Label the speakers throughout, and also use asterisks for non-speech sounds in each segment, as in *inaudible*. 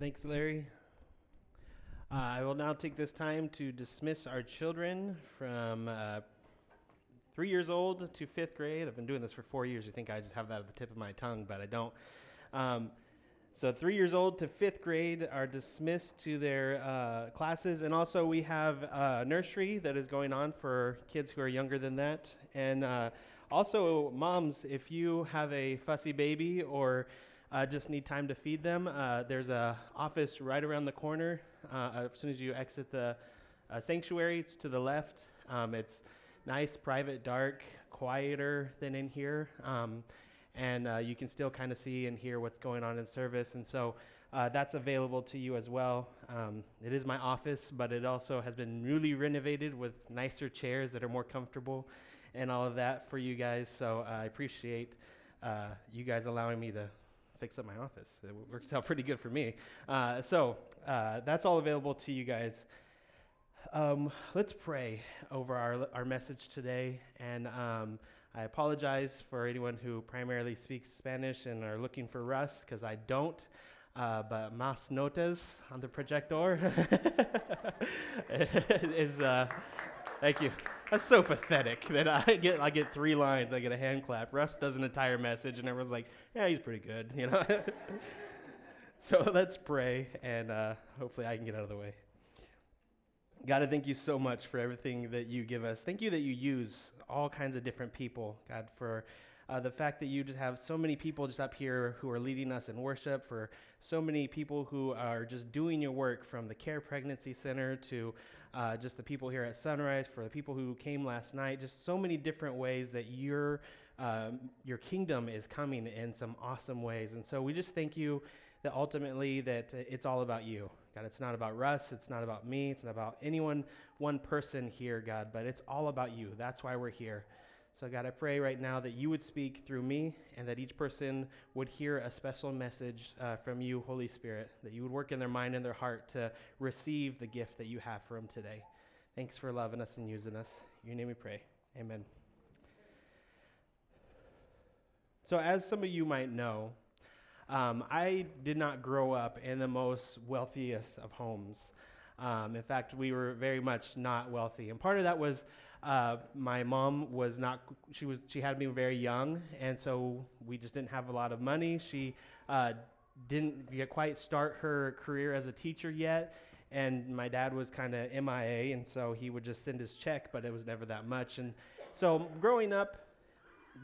Speaker 1: Thanks, Larry. Uh, I will now take this time to dismiss our children from uh, three years old to fifth grade. I've been doing this for four years. You think I just have that at the tip of my tongue, but I don't. Um, so, three years old to fifth grade are dismissed to their uh, classes. And also, we have a nursery that is going on for kids who are younger than that. And uh, also, moms, if you have a fussy baby or uh, just need time to feed them, uh, there's a office right around the corner. Uh, as soon as you exit the uh, sanctuary, it's to the left. Um, it's nice, private, dark, quieter than in here. Um, and uh, you can still kind of see and hear what's going on in service. And so uh, that's available to you as well. Um, it is my office, but it also has been newly renovated with nicer chairs that are more comfortable and all of that for you guys. So I appreciate you guys allowing me to fix up my office. It works out pretty good for me. Uh, so uh, that's all available to you guys. Um, let's pray over our, our message today. And um, I apologize for anyone who primarily speaks Spanish and are looking for Russ, because I don't. Uh, but mas notas on the projector *laughs* is, uh, thank you. That's so pathetic that I get I get three lines, I get a hand clap. Russ does an entire message, and everyone's like, "Yeah, he's pretty good," you know. *laughs* so let's pray, and uh, hopefully I can get out of the way. God, I thank you so much for everything that you give us. Thank you that you use all kinds of different people, God, for uh, the fact that you just have so many people just up here who are leading us in worship, for so many people who are just doing your work from the Care Pregnancy Center to uh, just the people here at Sunrise, for the people who came last night, just so many different ways that your, um, your kingdom is coming in some awesome ways. And so we just thank you that ultimately that it's all about you. God, it's not about Russ, it's not about me, it's not about anyone, one person here, God, but it's all about you. That's why we're here. So, God, I pray right now that you would speak through me and that each person would hear a special message uh, from you, Holy Spirit, that you would work in their mind and their heart to receive the gift that you have for them today. Thanks for loving us and using us. In your name we pray. Amen. So, as some of you might know, um, I did not grow up in the most wealthiest of homes. Um, in fact, we were very much not wealthy, and part of that was uh, my mom was not. She was. She had me very young, and so we just didn't have a lot of money. She uh, didn't quite start her career as a teacher yet, and my dad was kind of MIA, and so he would just send his check, but it was never that much. And so growing up,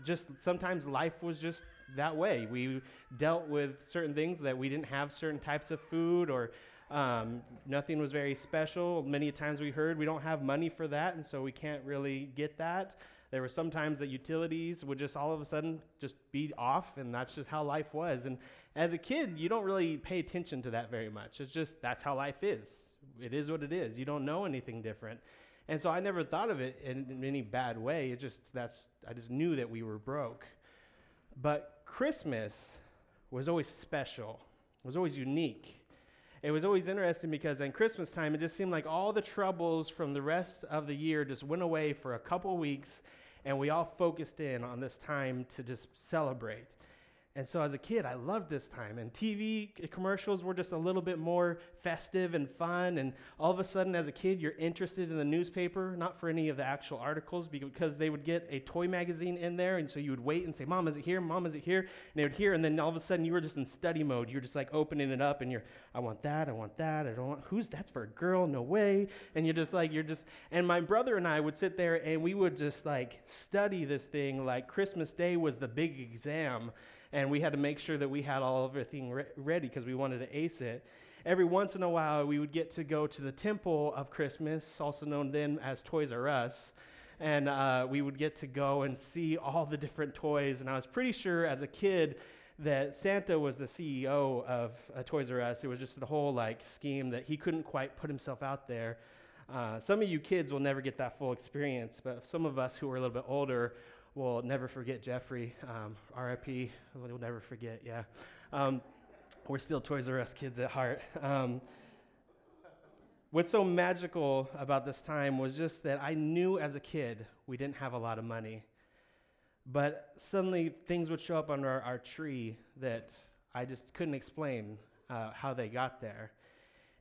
Speaker 1: just sometimes life was just that way. We dealt with certain things that we didn't have certain types of food or um, nothing was very special. Many times we heard we don't have money for that, and so we can't really get that. There were some times that utilities would just all of a sudden just be off, and that's just how life was. And as a kid, you don't really pay attention to that very much. It's just that's how life is. It is what it is. You don't know anything different. And so I never thought of it in, in any bad way. It just that's I just knew that we were broke. But Christmas was always special. It was always unique it was always interesting because in Christmas time, it just seemed like all the troubles from the rest of the year just went away for a couple weeks, and we all focused in on this time to just celebrate. And so as a kid, I loved this time. And TV commercials were just a little bit more festive and fun. And all of a sudden, as a kid, you're interested in the newspaper, not for any of the actual articles, because they would get a toy magazine in there. And so you would wait and say, Mom, is it here? Mom, is it here? And they would hear. And then all of a sudden, you were just in study mode. You're just like opening it up and you're, I want that. I want that. I don't want, who's that's for a girl? No way. And you're just like, you're just, and my brother and I would sit there and we would just like study this thing like Christmas Day was the big exam and we had to make sure that we had all everything re- ready because we wanted to ace it. Every once in a while, we would get to go to the Temple of Christmas, also known then as Toys R Us, and uh, we would get to go and see all the different toys. And I was pretty sure as a kid that Santa was the CEO of uh, Toys R Us. It was just a whole like scheme that he couldn't quite put himself out there. Uh, some of you kids will never get that full experience, but some of us who are a little bit older will never forget Geoffrey. Um, RIP, we'll never forget, yeah. Um, we're still Toys R Us kids at heart. Um, what's so magical about this time was just that I knew as a kid we didn't have a lot of money. But suddenly things would show up under our, our tree that I just couldn't explain. uh, how they got there.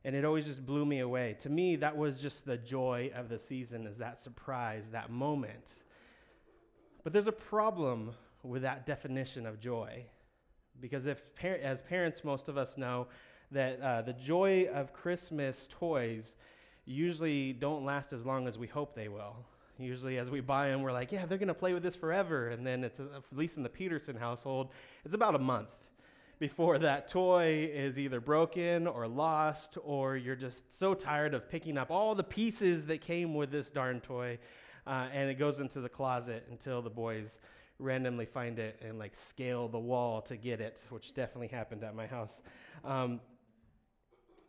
Speaker 1: And it always just blew me away. To me, that was just the joy of the season, is that surprise, that moment. But there's a problem with that definition of joy. Because if, as parents, most of us know that uh, the joy of Christmas toys usually don't last as long as we hope they will. Usually, as we buy them, we're like, yeah, they're going to play with this forever. And then it's, uh, at least in the Peterson household, it's about a month before that toy is either broken or lost, or you're just so tired of picking up all the pieces that came with this darn toy, uh, and it goes into the closet until the boys randomly find it and like scale the wall to get it, which definitely happened at my house. Um,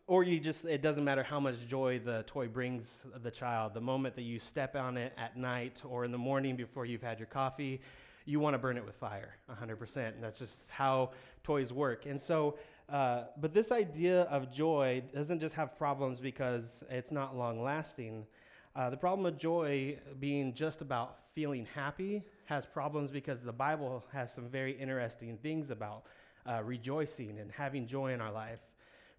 Speaker 1: or you just, it doesn't matter how much joy the toy brings the child. The moment that you step on it at night or in the morning before you've had your coffee, you want to burn it with fire 100%. And that's just how toys work. And so, uh, but this idea of joy doesn't just have problems because it's not long lasting. Uh, the problem of joy being just about feeling happy has problems because the Bible has some very interesting things about uh, rejoicing and having joy in our life.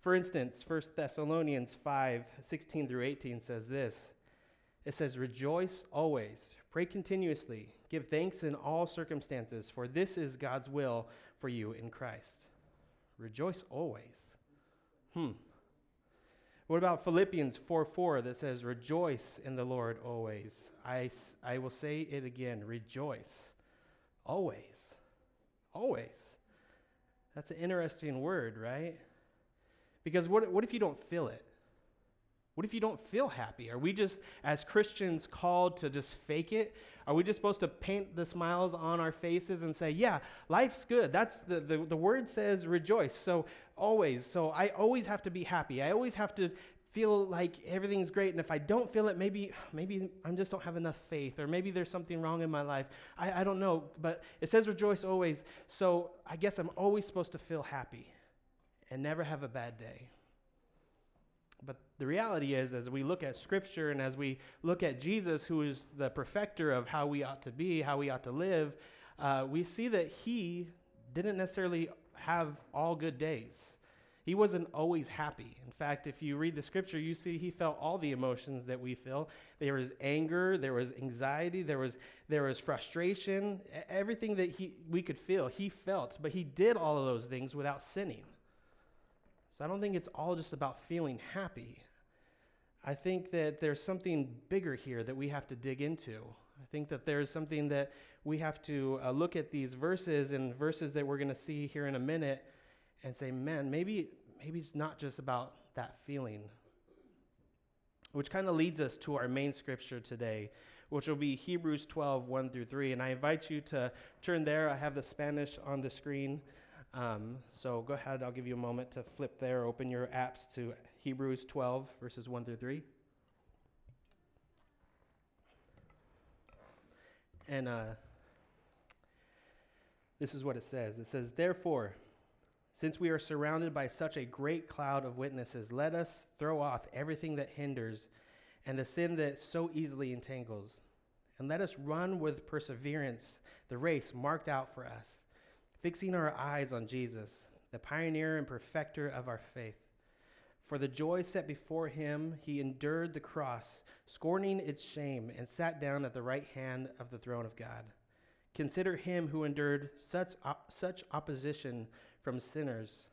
Speaker 1: For instance, 1 Thessalonians 5 16 through 18 says this It says, Rejoice always, pray continuously, give thanks in all circumstances, for this is God's will for you in Christ. Rejoice always. Hmm. What about Philippians 4 4 that says, Rejoice in the Lord always? I, I will say it again rejoice. Always. Always. That's an interesting word, right? Because what, what if you don't feel it? What if you don't feel happy? Are we just, as Christians, called to just fake it? Are we just supposed to paint the smiles on our faces and say, yeah, life's good? That's the, the, the word says rejoice. So always. So I always have to be happy. I always have to feel like everything's great. And if I don't feel it, maybe, maybe I just don't have enough faith, or maybe there's something wrong in my life. I, I don't know. But it says rejoice always. So I guess I'm always supposed to feel happy and never have a bad day. But the reality is, as we look at Scripture and as we look at Jesus, who is the perfecter of how we ought to be, how we ought to live, uh, we see that he didn't necessarily have all good days. He wasn't always happy. In fact, if you read the scripture, you see he felt all the emotions that we feel. There was anger, there was anxiety, there was there was frustration, everything that he we could feel, he felt, but he did all of those things without sinning. So I don't think it's all just about feeling happy. I think that there's something bigger here that we have to dig into. I think that there's something that we have to uh, look at these verses and verses that we're going to see here in a minute and say, man, maybe maybe it's not just about that feeling. Which kind of leads us to our main scripture today, which will be Hebrews 12, 1 through 3. And I invite you to turn there. I have the Spanish on the screen. Um, so go ahead, I'll give you a moment to flip there, open your apps to Hebrews 12, verses 1 through 3. And uh, this is what it says it says, Therefore, since we are surrounded by such a great cloud of witnesses, let us throw off everything that hinders and the sin that so easily entangles. And let us run with perseverance the race marked out for us fixing our eyes on Jesus, the pioneer and perfecter of our faith. For the joy set before him, he endured the cross, scorning its shame, and sat down at the right hand of the throne of God. Consider him who endured such, such opposition from sinners,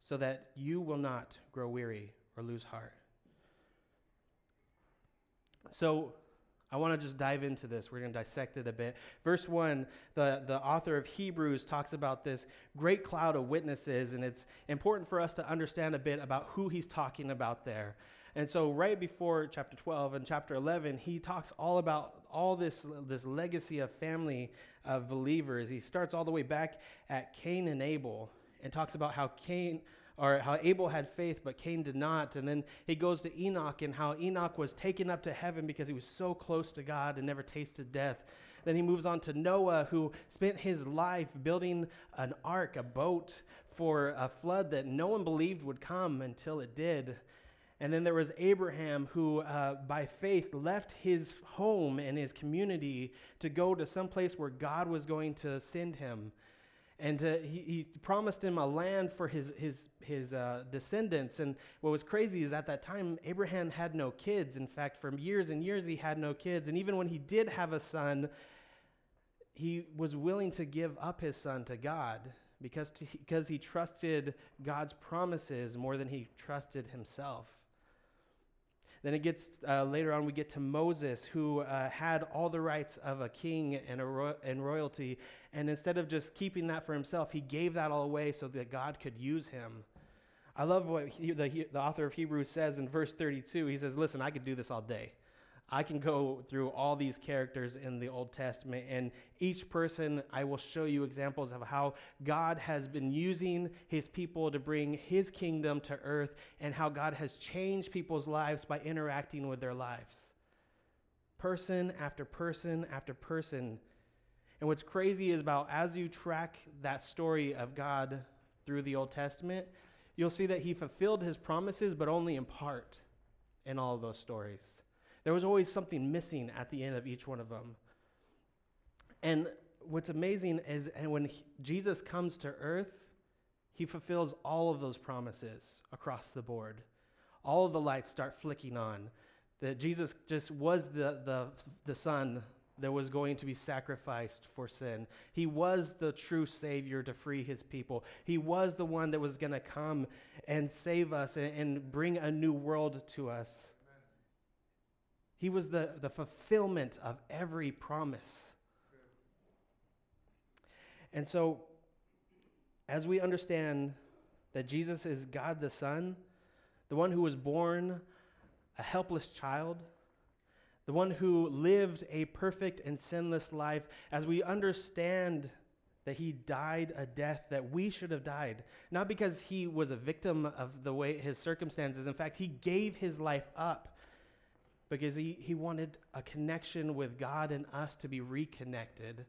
Speaker 1: so that you will not grow weary or lose heart. So, I want to just dive into this. We're going to dissect it a bit. Verse 1, the, the author of Hebrews talks about this great cloud of witnesses, and it's important for us to understand a bit about who he's talking about there. And so, right before chapter 12 and chapter 11, he talks all about all this, this legacy of family of believers. He starts all the way back at Cain and Abel and talks about how Cain or how Abel had faith, but Cain did not. And then he goes to Enoch and how Enoch was taken up to heaven because he was so close to God and never tasted death. Then he moves on to Noah, who spent his life building an ark, a boat for a flood that no one believed would come until it did. And then there was Abraham, who uh, by faith left his home and his community to go to some place where God was going to send him. And uh, he, he, promised him a land for his, his, his uh, descendants. And what was crazy is at that time, Abraham had no kids. In fact, for years and years, he had no kids. And even when he did have a son, he was willing to give up his son to God because, to, because he trusted God's promises more than he trusted himself. Then it gets uh, later on, we get to Moses, who uh, had all the rights of a king and, a ro- and royalty. And instead of just keeping that for himself, he gave that all away so that God could use him. I love what he, the, the author of Hebrews says in verse 32. He says, Listen, I could do this all day. I can go through all these characters in the Old Testament, and each person I will show you examples of how God has been using his people to bring his kingdom to earth, and how God has changed people's lives by interacting with their lives. Person after person after person. And what's crazy is about as you track that story of God through the Old Testament, you'll see that he fulfilled his promises, but only in part in all of those stories. There was always something missing at the end of each one of them. And what's amazing is and when he, Jesus comes to earth, he fulfills all of those promises across the board. All of the lights start flicking on. That Jesus just was the, the, the Son that was going to be sacrificed for sin. He was the true Savior to free his people. He was the one that was going to come and save us and, and, bring a new world to us. He was the, the fulfillment of every promise. And so, as we understand that Jesus is God the Son, the one who was born a helpless child, the one who lived a perfect and sinless life, as we understand that he died a death that we should have died, not because he was a victim of the way his circumstances. In fact, he gave his life up because he, he wanted a connection with God and us to be reconnected.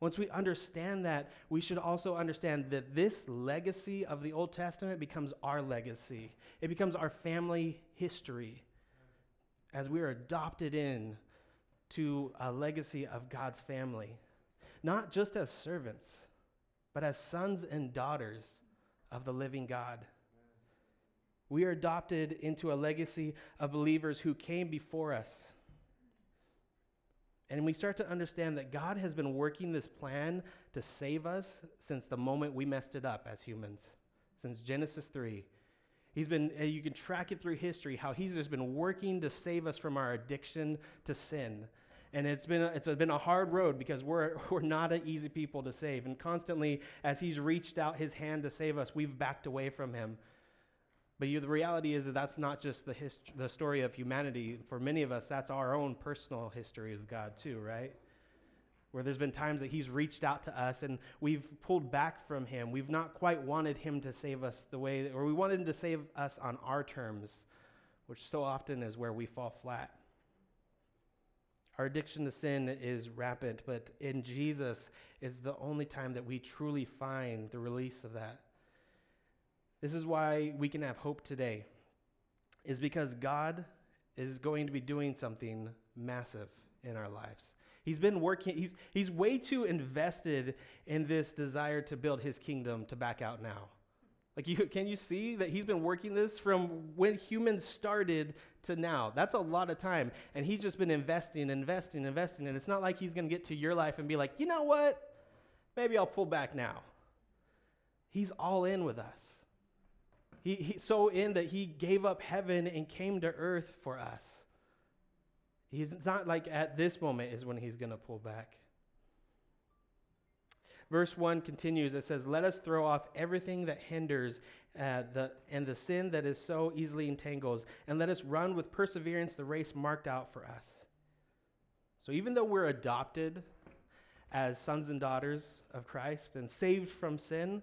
Speaker 1: Once we understand that, we should also understand that this legacy of the Old Testament becomes our legacy. It becomes our family history as we are adopted in to a legacy of God's family, not just as servants, but as sons and daughters of the living God. We are adopted into a legacy of believers who came before us. And we start to understand that God has been working this plan to save us since the moment we messed it up as humans, since Genesis 3. He's been, you can track it through history, how he's just been working to save us from our addiction to sin. And it's been, a, it's been a hard road because we're, *laughs* we're not an easy people to save. And constantly, as he's reached out his hand to save us, we've backed away from him. But you, the reality is that that's not just the, hist- the story of humanity. For many of us, that's our own personal history with God, too, right? Where there's been times that He's reached out to us and we've pulled back from Him. We've not quite wanted Him to save us the way, that, or we wanted Him to save us on our terms, which so often is where we fall flat. Our addiction to sin is rampant, but in Jesus is the only time that we truly find the release of that. This is why we can have hope today, is because God is going to be doing something massive in our lives. He's been working, he's, he's way too invested in this desire to build his kingdom to back out now. Like, you, can you see that he's been working this from when humans started to now? That's a lot of time. And he's just been investing, investing, investing. And it's not like he's going to get to your life and be like, you know what? Maybe I'll pull back now. He's all in with us. He, he, so in that he gave up heaven and came to earth for us. He's not like at this moment is when he's going to pull back. Verse 1 continues. It says, Let us throw off everything that hinders uh, the, and the sin that is so easily entangles, and let us run with perseverance the race marked out for us. So even though we're adopted as sons and daughters of Christ and saved from sin,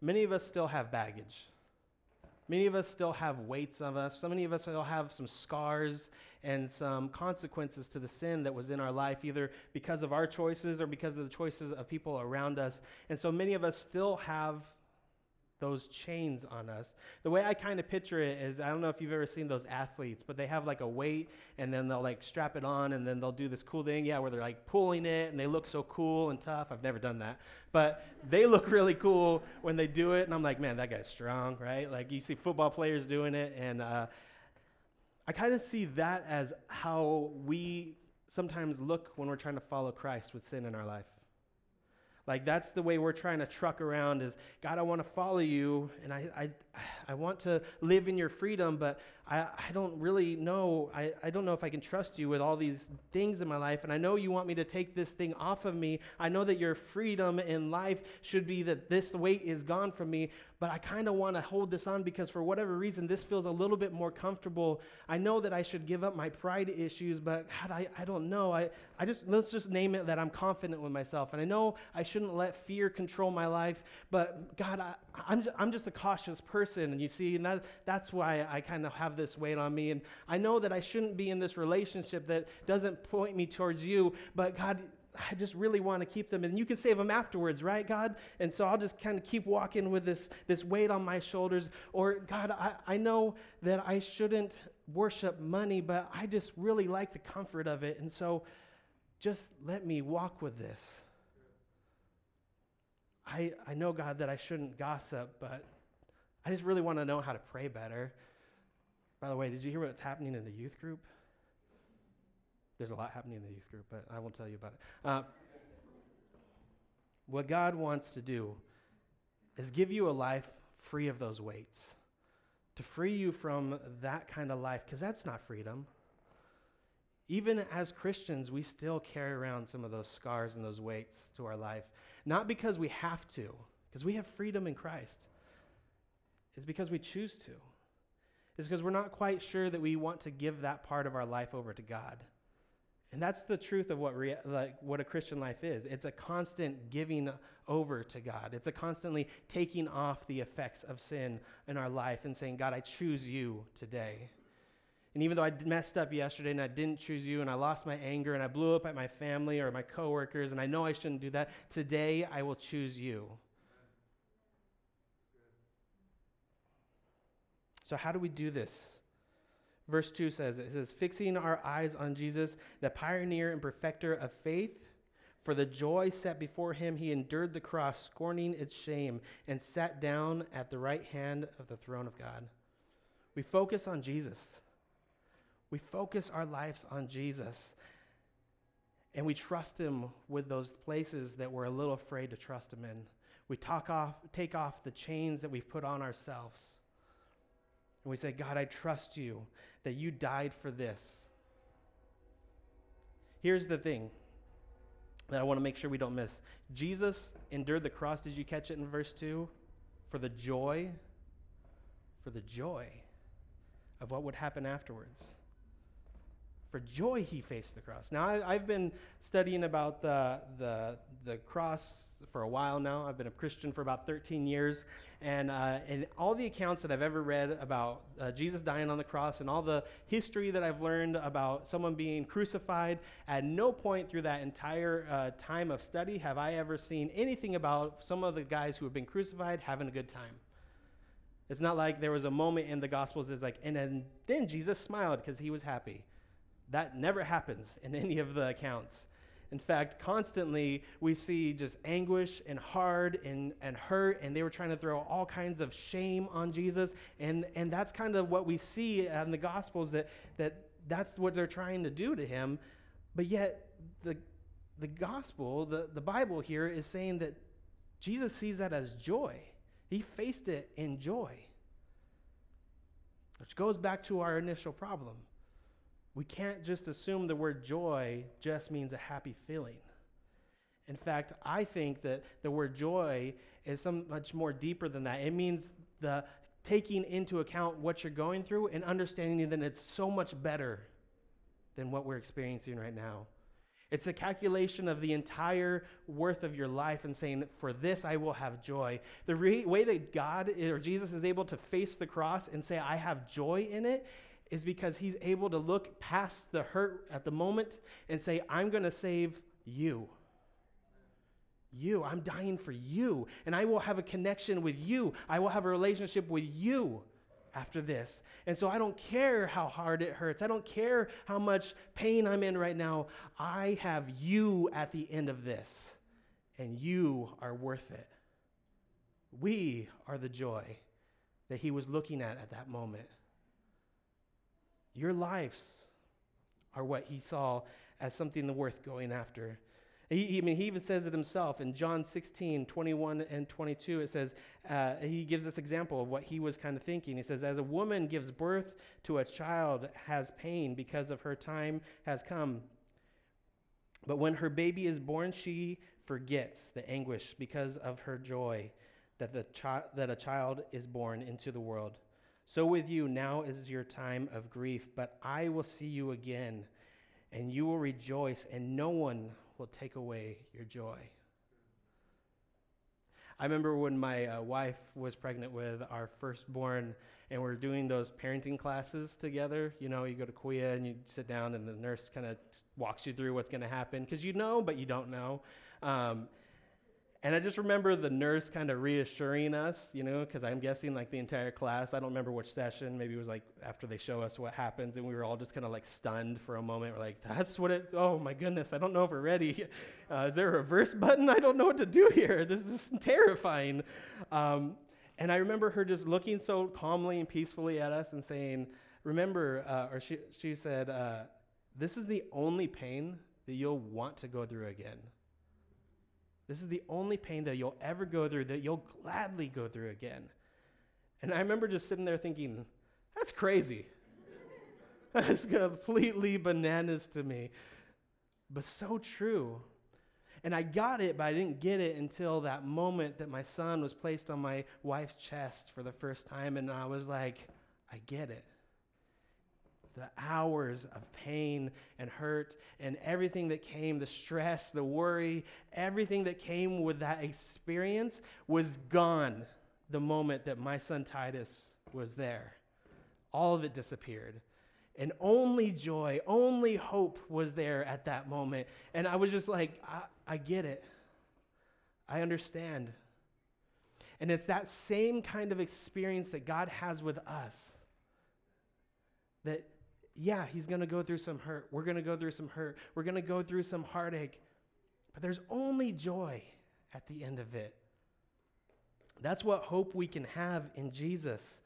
Speaker 1: many of us still have baggage. Many of us still have weights of us. So many of us still have some scars and some consequences to the sin that was in our life, either because of our choices or because of the choices of people around us. And so many of us still have those chains on us. The way I kind of picture it is I don't know if you've ever seen those athletes, but they have like a weight and then they'll like strap it on and then they'll do this cool thing, yeah, where they're like pulling it and they look so cool and tough. I've never done that. But they look really cool when they do it and I'm like, man, that guy's strong, right? Like you see football players doing it and uh, I kind of see that as how we sometimes look when we're trying to follow Christ with sin in our life. Like that's the way we're trying to truck around is God, I want to follow you and I, I, I want to live in your freedom, but I, I don't really know. I, I don't know if I can trust you with all these things in my life. And I know you want me to take this thing off of me. I know that your freedom in life should be that this weight is gone from me, but I kind of want to hold this on because for whatever reason, this feels a little bit more comfortable. I know that I should give up my pride issues, but God, I, I don't know. I, I just, let's just name it that I'm confident with myself. And I know I shouldn't let fear control my life, but God, I, I'm, just, I'm just a cautious person. And you see, and that, that's why I kind of have this weight on me. And I know that I shouldn't be in this relationship that doesn't point me towards you, but God, I just really want to keep them. And you can save them afterwards, right, God? And so I'll just kind of keep walking with this, this weight on my shoulders. Or, God, I, I know that I shouldn't worship money, but I just really like the comfort of it. And so just let me walk with this. I, I know, God, that I shouldn't gossip, but I just really want to know how to pray better. By the way, did you hear what's happening in the youth group? There's a lot happening in the youth group, but I won't tell you about it. Uh, what God wants to do is give you a life free of those weights, to free you from that kind of life, because that's not freedom. Even as Christians, we still carry around some of those scars and those weights to our life. Not because we have to, because we have freedom in Christ. It's because we choose to It's because we're not quite sure that we want to give that part of our life over to God. And that's the truth of what, rea- like, what a Christian life is. It's a constant giving over to God. It's a constantly taking off the effects of sin in our life and saying, God, I choose you today. And even though I messed up yesterday and I didn't choose you and I lost my anger and I blew up at my family or my coworkers and I know I shouldn't do that, today I will choose you. So, how do we do this? Verse 2 says, it says, fixing our eyes on Jesus, the pioneer and perfecter of faith. For the joy set before him, he endured the cross, scorning its shame, and sat down at the right hand of the throne of God. We focus on Jesus. We focus our lives on Jesus. And we trust him with those places that we're a little afraid to trust him in. We talk off, take off the chains that we've put on ourselves. And we say, God, I trust you that you died for this. Here's the thing that I want to make sure we don't miss Jesus endured the cross. Did you catch it in verse 2? For the joy, for the joy of what would happen afterwards. For joy, he faced the cross. Now, I, have been studying about the, the, the cross for a while now. I've been a Christian for about 13 years. And, uh, all the accounts that I've ever read about uh, Jesus dying on the cross and all the history that I've learned about someone being crucified, at no point through that entire uh, time of study have I ever seen anything about some of the guys who have been crucified having a good time. It's not like there was a moment in the Gospels that's like, and then, then Jesus smiled because he was happy. That never happens in any of the accounts. In fact, constantly we see just anguish and hard and, and hurt, and they were trying to throw all kinds of shame on Jesus. And, and that's kind of what we see in the Gospels that, that that's what they're trying to do to him. But yet, the, the Gospel, the, the Bible here, is saying that Jesus sees that as joy. He faced it in joy, which goes back to our initial problem we can't just assume the word joy just means a happy feeling. In fact, I think that the word joy is so much more deeper than that. It means the taking into account what you're going through and understanding that it's so much better than what we're experiencing right now. It's the calculation of the entire worth of your life and saying, For this I will have joy. The re- way that God or Jesus is able to face the cross and say, I have joy in it, is because he's able to look past the hurt at the moment and say, I'm going to save you. you. I'm dying for you. And I will have a connection with you. I will have a relationship with you after this. And so I don't care how hard it hurts. I don't care how much pain I'm in right now. I have you at the end of this, and you are worth it. We are the joy that he was looking at at that moment. Your lives are what he saw as something worth going after. He, I mean, he even says it himself in John 16, 21 and 22. It says, uh, he gives this example of what he was kind of thinking. He says, As a woman gives birth to a child, has pain because of her time has come. But when her baby is born, she forgets the anguish because of her joy that, the chi- that a child is born into the world. So with you, now is your time of grief, but I will see you again, and you will rejoice, and no one will take away your joy. I remember when my uh, wife was pregnant with our firstborn, and we are doing those parenting classes together. You know, you go to Kuya and you sit down, and the nurse kind of walks you through what's going to happen because you know, but you don't know. Um, and I just remember the nurse kind of reassuring us, you know, because I'm guessing like the entire class, I don't remember which session, maybe it was like after they show us what happens, and we were all just kind of like stunned for a moment. We're like, that's what it, oh my goodness, I don't know if we're ready. *laughs* Uh, is there a reverse button? I don't know what to do here. This is *laughs* terrifying. Um, and I remember her just looking so calmly and peacefully at us and saying, remember, uh, or she, she said, uh, this is the only pain that you'll want to go through again. This is the only pain that you'll ever go through that you'll gladly go through again. And I remember just sitting there thinking, that's crazy. *laughs* that's completely bananas to me. But so true. And I got it, but I didn't get it until that moment that my son was placed on my wife's chest for the first time. And I was like, I get it the hours of pain and hurt and everything that came the stress, the worry, everything that came with that experience was gone the moment that my son Titus was there. All of it disappeared. And only joy, only hope was there at that moment. And I was just like, I, I get it. I understand. And it's that same kind of experience that God has with us. That yeah, he's going to go through some hurt. We're going to go through some hurt. We're going to go through some heartache. But there's only joy at the end of it. That's what hope we can have in Jesus.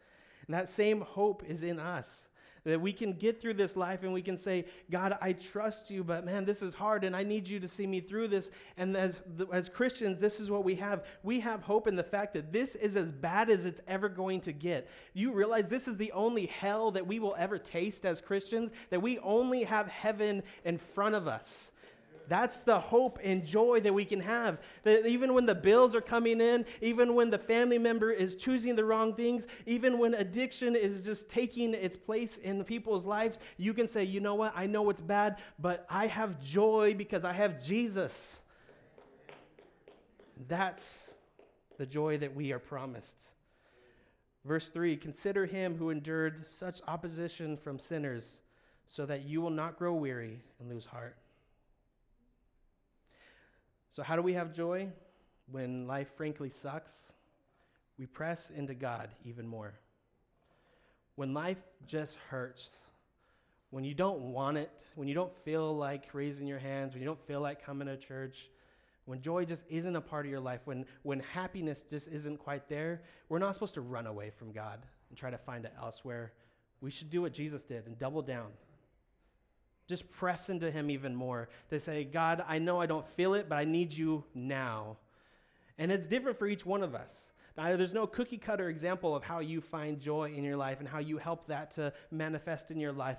Speaker 1: And that same hope is in us. That we can get through this life and we can say, God, I trust you, but man, this is hard and I need you to see me through this. And as, as Christians, this is what we have. We have hope in the fact that this is as bad as it's ever going to get. You realize this is the only hell that we will ever taste as Christians, that we only have heaven in front of us. That's the hope and joy that we can have. That even when the bills are coming in, even when the family member is choosing the wrong things, even when addiction is just taking its place in people's lives, you can say, you know what? I know it's bad, but I have joy because I have Jesus. That's the joy that we are promised. Verse 3 Consider him who endured such opposition from sinners, so that you will not grow weary and lose heart. So, how do we have joy? When life frankly sucks, we press into God even more. When life just hurts, when you don't want it, when you don't feel like raising your hands, when you don't feel like coming to church, when joy just isn't a part of your life, when, when happiness just isn't quite there, we're not supposed to run away from God and try to find it elsewhere. We should do what Jesus did and double down just press into Him even more to say, God, I know I don't feel it, but I need you now. And it's different for each one of us. Now, there's no cookie cutter example of how you find joy in your life and how you help that to manifest in your life.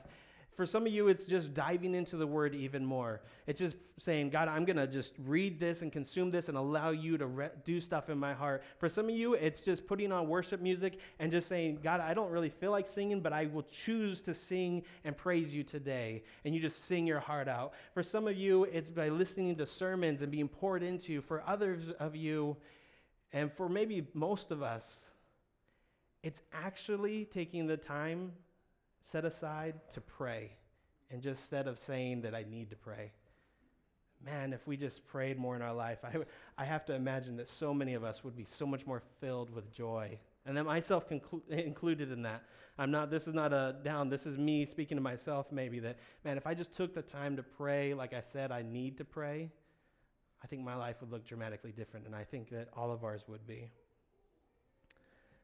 Speaker 1: For some of you, it's just diving into the word even more. It's just saying, God, I'm going to just read this and consume this and allow you to re- do stuff in my heart. For some of you, it's just putting on worship music and just saying, God, I don't really feel like singing, but I will choose to sing and praise you today. And you just sing your heart out. For some of you, it's by listening to sermons and being poured into. For others of you, and for maybe most of us, it's actually taking the time set aside to pray. And just instead of saying that I need to pray, man, if we just prayed more in our life, I, I have to imagine that so many of us would be so much more filled with joy. And then myself conclu- included in that. I'm not, this is not a down, this is me speaking to myself maybe that, man, if I just took the time to pray, like I said, I need to pray, I think my life would look dramatically different. And I think that all of ours would be.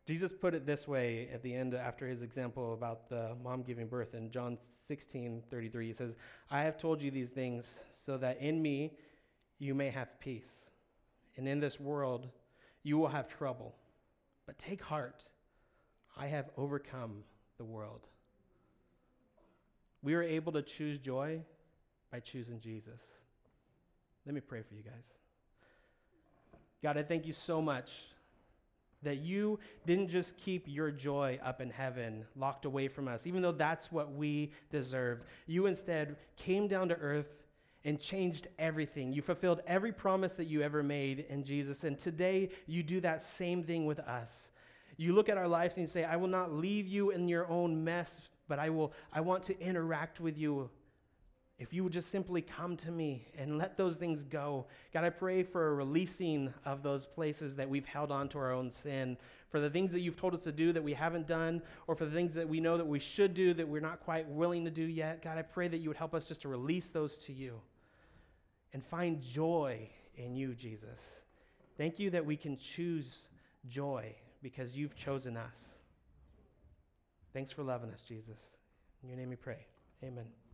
Speaker 1: Jesus put it this way at the end after his example about the mom giving birth in John 16 33. He says, I have told you these things so that in me you may have peace. And in this world you will have trouble. But take heart, I have overcome the world. We are able to choose joy by choosing Jesus. Let me pray for you guys. God, I thank you so much that you didn't just keep your joy up in heaven, locked away from us, even though that's what we deserve. You instead came down to earth and changed everything. You fulfilled every promise that you ever made in Jesus. And today, you do that same thing with us. You look at our lives and you say, I will not leave you in your own mess, but I, will, I want to interact with you if you would just simply come to me and let those things go. God, I pray for a releasing of those places that we've held on to our own sin, for the things that you've told us to do that we haven't done, or for the things that we know that we should do that we're not quite willing to do yet. God, I pray that you would help us just to release those to you and find joy in you, Jesus. Thank you that we can choose joy because you've chosen us. Thanks for loving us, Jesus. In your name we pray. Amen.